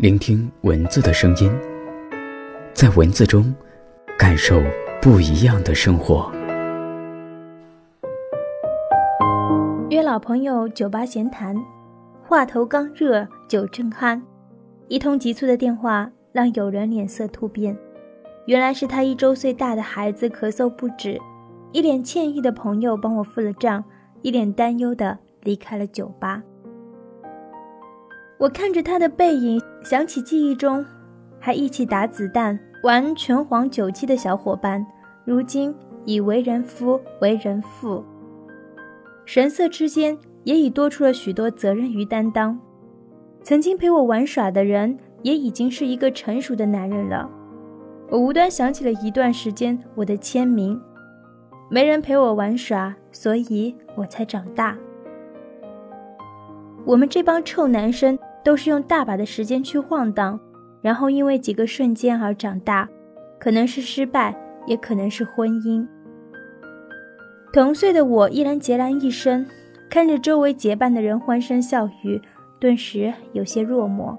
聆听文字的声音，在文字中感受不一样的生活。约老朋友酒吧闲谈，话头刚热酒正酣，一通急促的电话让友人脸色突变。原来是他一周岁大的孩子咳嗽不止，一脸歉意的朋友帮我付了账，一脸担忧的离开了酒吧。我看着他的背影，想起记忆中还一起打子弹、玩拳皇九七的小伙伴，如今已为人夫、为人父，神色之间也已多出了许多责任与担当。曾经陪我玩耍的人，也已经是一个成熟的男人了。我无端想起了一段时间我的签名，没人陪我玩耍，所以我才长大。我们这帮臭男生。都是用大把的时间去晃荡，然后因为几个瞬间而长大，可能是失败，也可能是婚姻。同岁的我依然孑然一身，看着周围结伴的人欢声笑语，顿时有些落寞。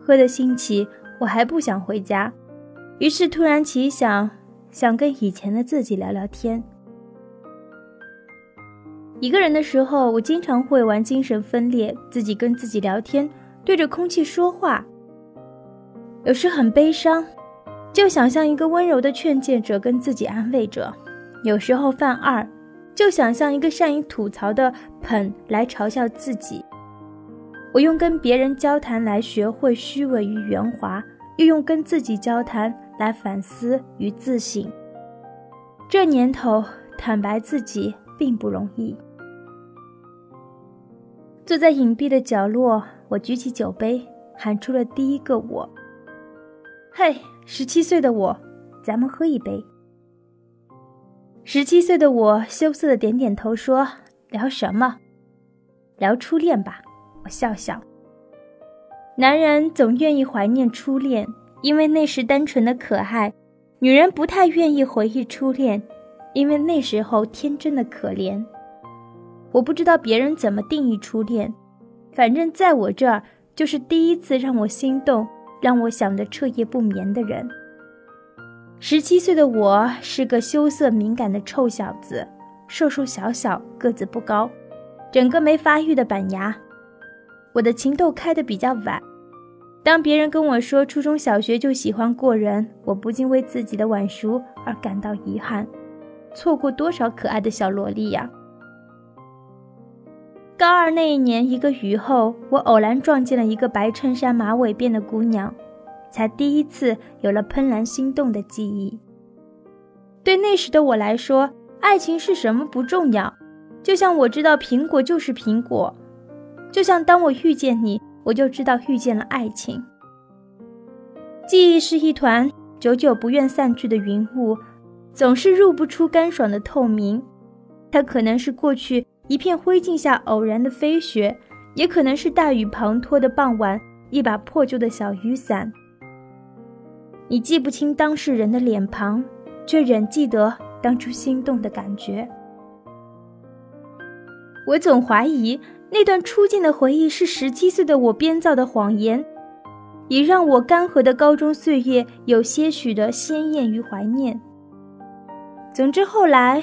喝得兴起，我还不想回家，于是突然奇想，想跟以前的自己聊聊天。一个人的时候，我经常会玩精神分裂，自己跟自己聊天，对着空气说话。有时很悲伤，就想像一个温柔的劝诫者，跟自己安慰着；有时候犯二，就想像一个善于吐槽的捧来嘲笑自己。我用跟别人交谈来学会虚伪与圆滑，又用跟自己交谈来反思与自省。这年头，坦白自己并不容易。坐在隐蔽的角落，我举起酒杯，喊出了第一个“我”。嘿，十七岁的我，咱们喝一杯。十七岁的我羞涩的点点头，说：“聊什么？聊初恋吧。”我笑笑。男人总愿意怀念初恋，因为那时单纯的可爱；女人不太愿意回忆初恋，因为那时候天真的可怜。我不知道别人怎么定义初恋，反正在我这儿就是第一次让我心动、让我想得彻夜不眠的人。十七岁的我是个羞涩敏感的臭小子，瘦瘦小小，个子不高，整个没发育的板牙。我的情窦开得比较晚，当别人跟我说初中小学就喜欢过人，我不禁为自己的晚熟而感到遗憾，错过多少可爱的小萝莉呀！高二那一年，一个雨后，我偶然撞见了一个白衬衫、马尾辫的姑娘，才第一次有了怦然心动的记忆。对那时的我来说，爱情是什么不重要，就像我知道苹果就是苹果，就像当我遇见你，我就知道遇见了爱情。记忆是一团久久不愿散去的云雾，总是入不出干爽的透明，它可能是过去。一片灰烬下偶然的飞雪，也可能是大雨滂沱的傍晚，一把破旧的小雨伞。你记不清当事人的脸庞，却仍记得当初心动的感觉。我总怀疑那段初见的回忆是十七岁的我编造的谎言，也让我干涸的高中岁月有些许的鲜艳与怀念。总之，后来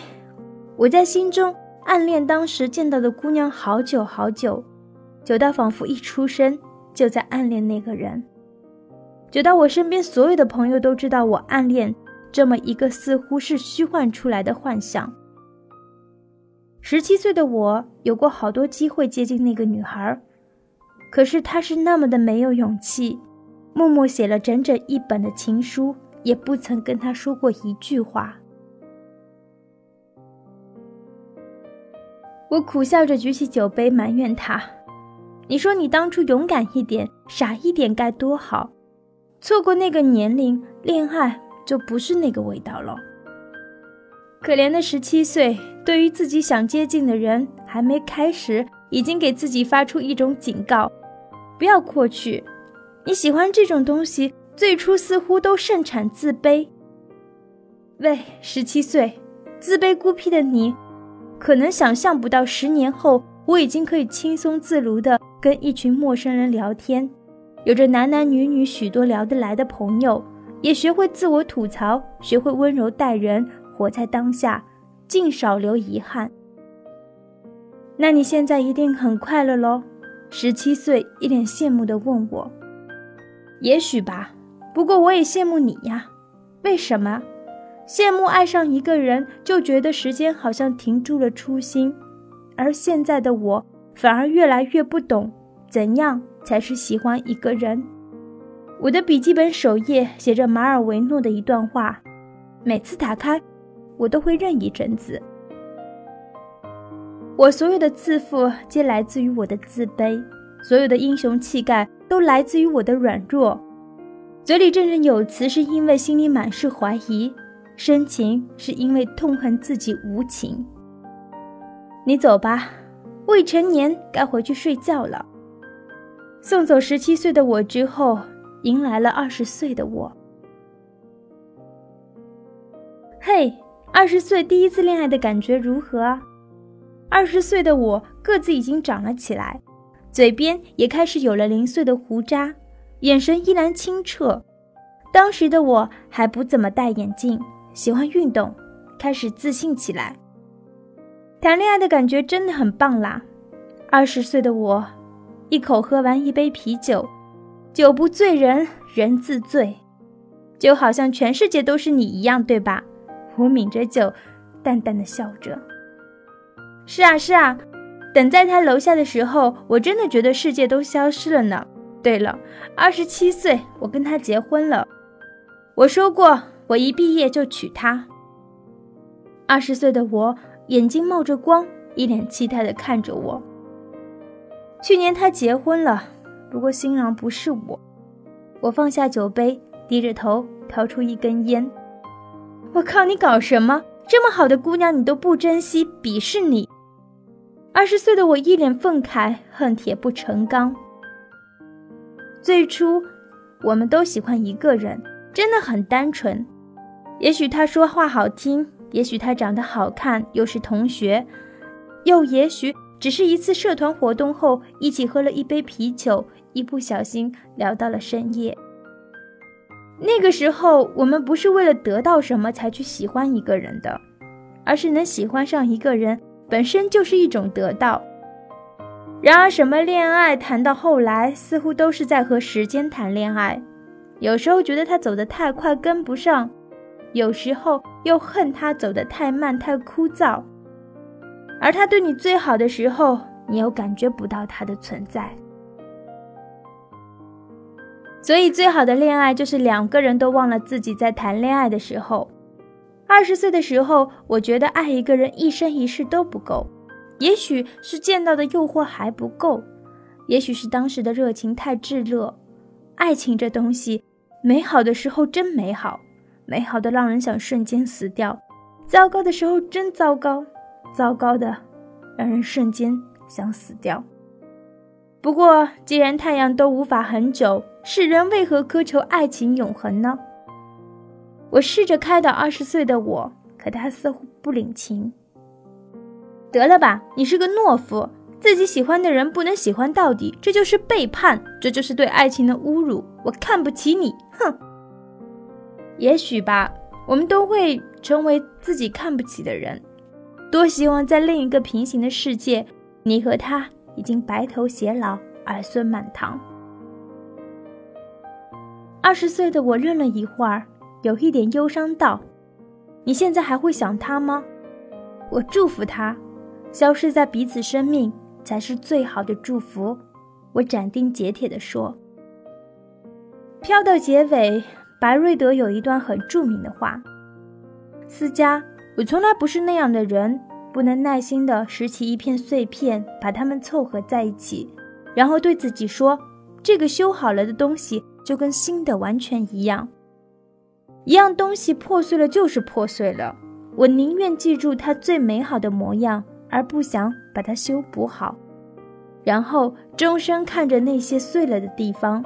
我在心中。暗恋当时见到的姑娘好久好久，久到仿佛一出生就在暗恋那个人，久到我身边所有的朋友都知道我暗恋这么一个似乎是虚幻出来的幻想。十七岁的我有过好多机会接近那个女孩，可是她是那么的没有勇气，默默写了整整一本的情书，也不曾跟她说过一句话。我苦笑着举起酒杯，埋怨他：“你说你当初勇敢一点、傻一点该多好！错过那个年龄，恋爱就不是那个味道了。可怜的十七岁，对于自己想接近的人，还没开始，已经给自己发出一种警告：不要过去。你喜欢这种东西，最初似乎都盛产自卑。喂，十七岁，自卑孤僻的你。”可能想象不到，十年后我已经可以轻松自如地跟一群陌生人聊天，有着男男女女许多聊得来的朋友，也学会自我吐槽，学会温柔待人，活在当下，尽少留遗憾。那你现在一定很快乐喽？十七岁，一脸羡慕地问我。也许吧，不过我也羡慕你呀。为什么？羡慕爱上一个人，就觉得时间好像停住了初心，而现在的我反而越来越不懂怎样才是喜欢一个人。我的笔记本首页写着马尔维诺的一段话，每次打开，我都会认一阵子。我所有的自负皆来自于我的自卑，所有的英雄气概都来自于我的软弱。嘴里振振有词，是因为心里满是怀疑。深情是因为痛恨自己无情。你走吧，未成年该回去睡觉了。送走十七岁的我之后，迎来了二十岁的我。嘿，二十岁第一次恋爱的感觉如何啊？二十岁的我个子已经长了起来，嘴边也开始有了零碎的胡渣，眼神依然清澈。当时的我还不怎么戴眼镜。喜欢运动，开始自信起来。谈恋爱的感觉真的很棒啦！二十岁的我，一口喝完一杯啤酒，酒不醉人人自醉，就好像全世界都是你一样，对吧？我抿着酒，淡淡的笑着。是啊，是啊，等在他楼下的时候，我真的觉得世界都消失了呢。对了，二十七岁，我跟他结婚了。我说过。我一毕业就娶她。二十岁的我眼睛冒着光，一脸期待地看着我。去年她结婚了，不过新郎不是我。我放下酒杯，低着头掏出一根烟。我靠，你搞什么？这么好的姑娘你都不珍惜，鄙视你！二十岁的我一脸愤慨，恨铁不成钢。最初，我们都喜欢一个人，真的很单纯。也许他说话好听，也许他长得好看，又是同学，又也许只是一次社团活动后一起喝了一杯啤酒，一不小心聊到了深夜。那个时候，我们不是为了得到什么才去喜欢一个人的，而是能喜欢上一个人本身就是一种得到。然而，什么恋爱谈到后来，似乎都是在和时间谈恋爱，有时候觉得他走得太快，跟不上。有时候又恨他走得太慢太枯燥，而他对你最好的时候，你又感觉不到他的存在。所以，最好的恋爱就是两个人都忘了自己在谈恋爱的时候。二十岁的时候，我觉得爱一个人一生一世都不够，也许是见到的诱惑还不够，也许是当时的热情太炙热。爱情这东西，美好的时候真美好。美好的让人想瞬间死掉，糟糕的时候真糟糕，糟糕的让人瞬间想死掉。不过，既然太阳都无法很久，世人为何苛求爱情永恒呢？我试着开导二十岁的我，可他似乎不领情。得了吧，你是个懦夫，自己喜欢的人不能喜欢到底，这就是背叛，这就是对爱情的侮辱。我看不起你，哼！也许吧，我们都会成为自己看不起的人。多希望在另一个平行的世界，你和他已经白头偕老，儿孙满堂。二十岁的我愣了一会儿，有一点忧伤道：“你现在还会想他吗？”我祝福他，消失在彼此生命才是最好的祝福。我斩钉截铁地说。飘到结尾。白瑞德有一段很著名的话：“思佳，我从来不是那样的人，不能耐心地拾起一片碎片，把它们凑合在一起，然后对自己说，这个修好了的东西就跟新的完全一样。一样东西破碎了就是破碎了，我宁愿记住它最美好的模样，而不想把它修补好，然后终生看着那些碎了的地方。”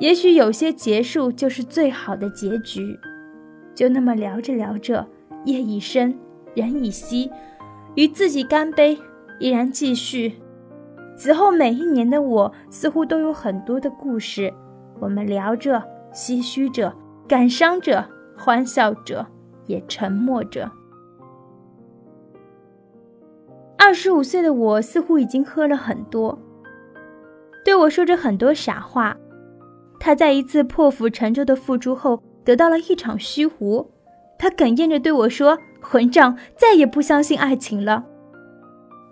也许有些结束就是最好的结局，就那么聊着聊着，夜已深，人已稀，与自己干杯，依然继续，此后每一年的我，似乎都有很多的故事，我们聊着，唏嘘着，感伤着，欢笑着，也沉默着。二十五岁的我，似乎已经喝了很多，对我说着很多傻话。他在一次破釜沉舟的付出后，得到了一场虚无。他哽咽着对我说：“混账，再也不相信爱情了。”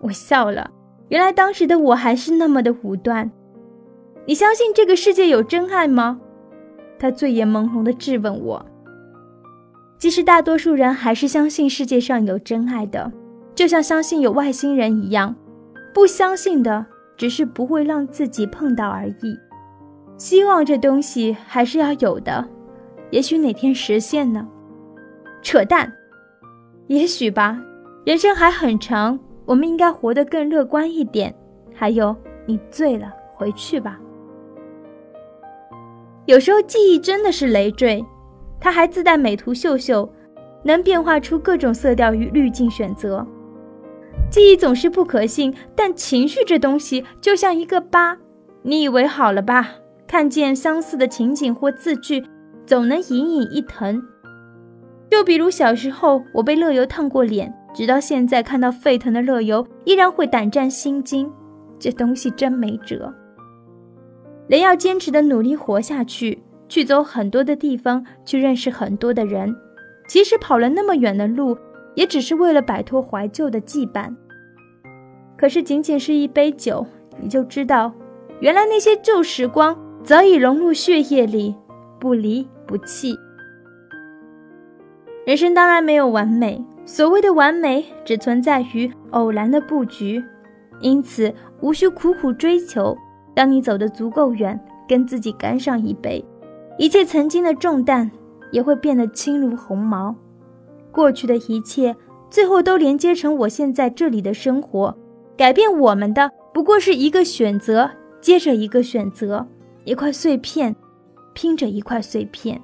我笑了。原来当时的我还是那么的武断。你相信这个世界有真爱吗？他醉眼朦胧地质问我。其实大多数人还是相信世界上有真爱的，就像相信有外星人一样。不相信的只是不会让自己碰到而已。希望这东西还是要有的，也许哪天实现呢？扯淡，也许吧。人生还很长，我们应该活得更乐观一点。还有，你醉了，回去吧。有时候记忆真的是累赘，它还自带美图秀秀，能变化出各种色调与滤镜选择。记忆总是不可信，但情绪这东西就像一个疤，你以为好了吧？看见相似的情景或字句，总能隐隐一疼。就比如小时候，我被乐油烫过脸，直到现在看到沸腾的乐油，依然会胆战心惊。这东西真没辙。人要坚持的努力活下去，去走很多的地方，去认识很多的人。即使跑了那么远的路，也只是为了摆脱怀旧的羁绊。可是，仅仅是一杯酒，你就知道，原来那些旧时光。早已融入血液里，不离不弃。人生当然没有完美，所谓的完美只存在于偶然的布局，因此无需苦苦追求。当你走得足够远，跟自己干上一杯，一切曾经的重担也会变得轻如鸿毛。过去的一切，最后都连接成我现在这里的生活。改变我们的，不过是一个选择接着一个选择。一块碎片，拼着一块碎片，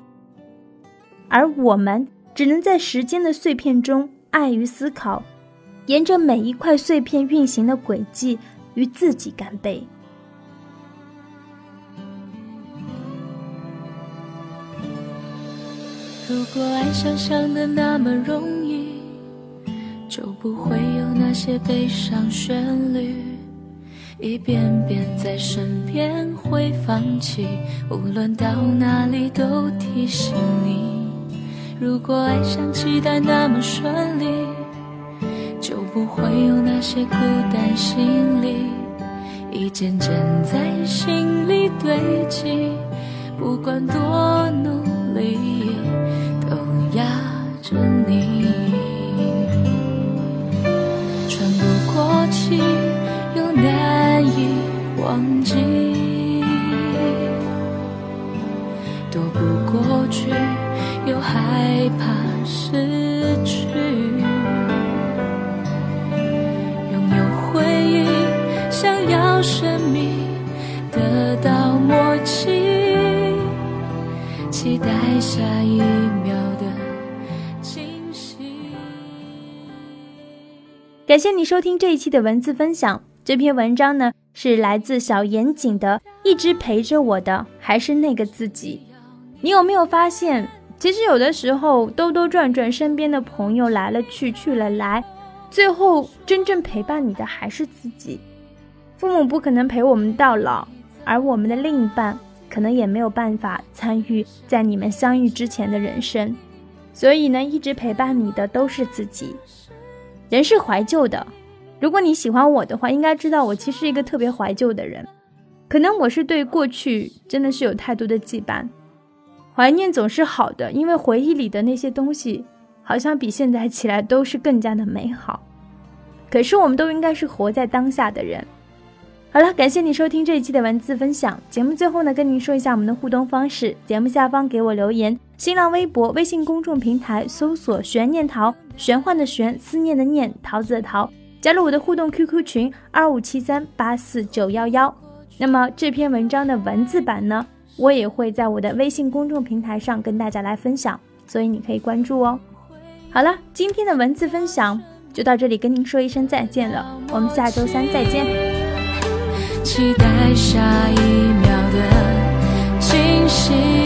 而我们只能在时间的碎片中爱与思考，沿着每一块碎片运行的轨迹与自己干杯。如果爱想象的那么容易，就不会有那些悲伤旋律。一遍遍在身边会放弃，无论到哪里都提醒你。如果爱像期待那么顺利，就不会有那些孤单心理，一件件在心里堆积。不管多努力，都压着你，喘不过气，忘记，躲不过去，又害怕失去。拥有回忆，想要生命得到默契，期待下一秒的惊喜。感谢你收听这一期的文字分享。这篇文章呢？是来自小严谨的，一直陪着我的还是那个自己。你有没有发现，其实有的时候兜兜转转，身边的朋友来了去，去了来，最后真正陪伴你的还是自己。父母不可能陪我们到老，而我们的另一半可能也没有办法参与在你们相遇之前的人生。所以呢，一直陪伴你的都是自己。人是怀旧的。如果你喜欢我的话，应该知道我其实是一个特别怀旧的人。可能我是对过去真的是有太多的羁绊，怀念总是好的，因为回忆里的那些东西，好像比现在起来都是更加的美好。可是我们都应该是活在当下的人。好了，感谢你收听这一期的文字分享。节目最后呢，跟您说一下我们的互动方式：节目下方给我留言，新浪微博、微信公众平台搜索“玄念桃”，玄幻的玄，思念的念，桃子的桃。加入我的互动 QQ 群二五七三八四九幺幺，那么这篇文章的文字版呢，我也会在我的微信公众平台上跟大家来分享，所以你可以关注哦。好了，今天的文字分享就到这里，跟您说一声再见了，我们下周三再见。期待下一秒的惊喜，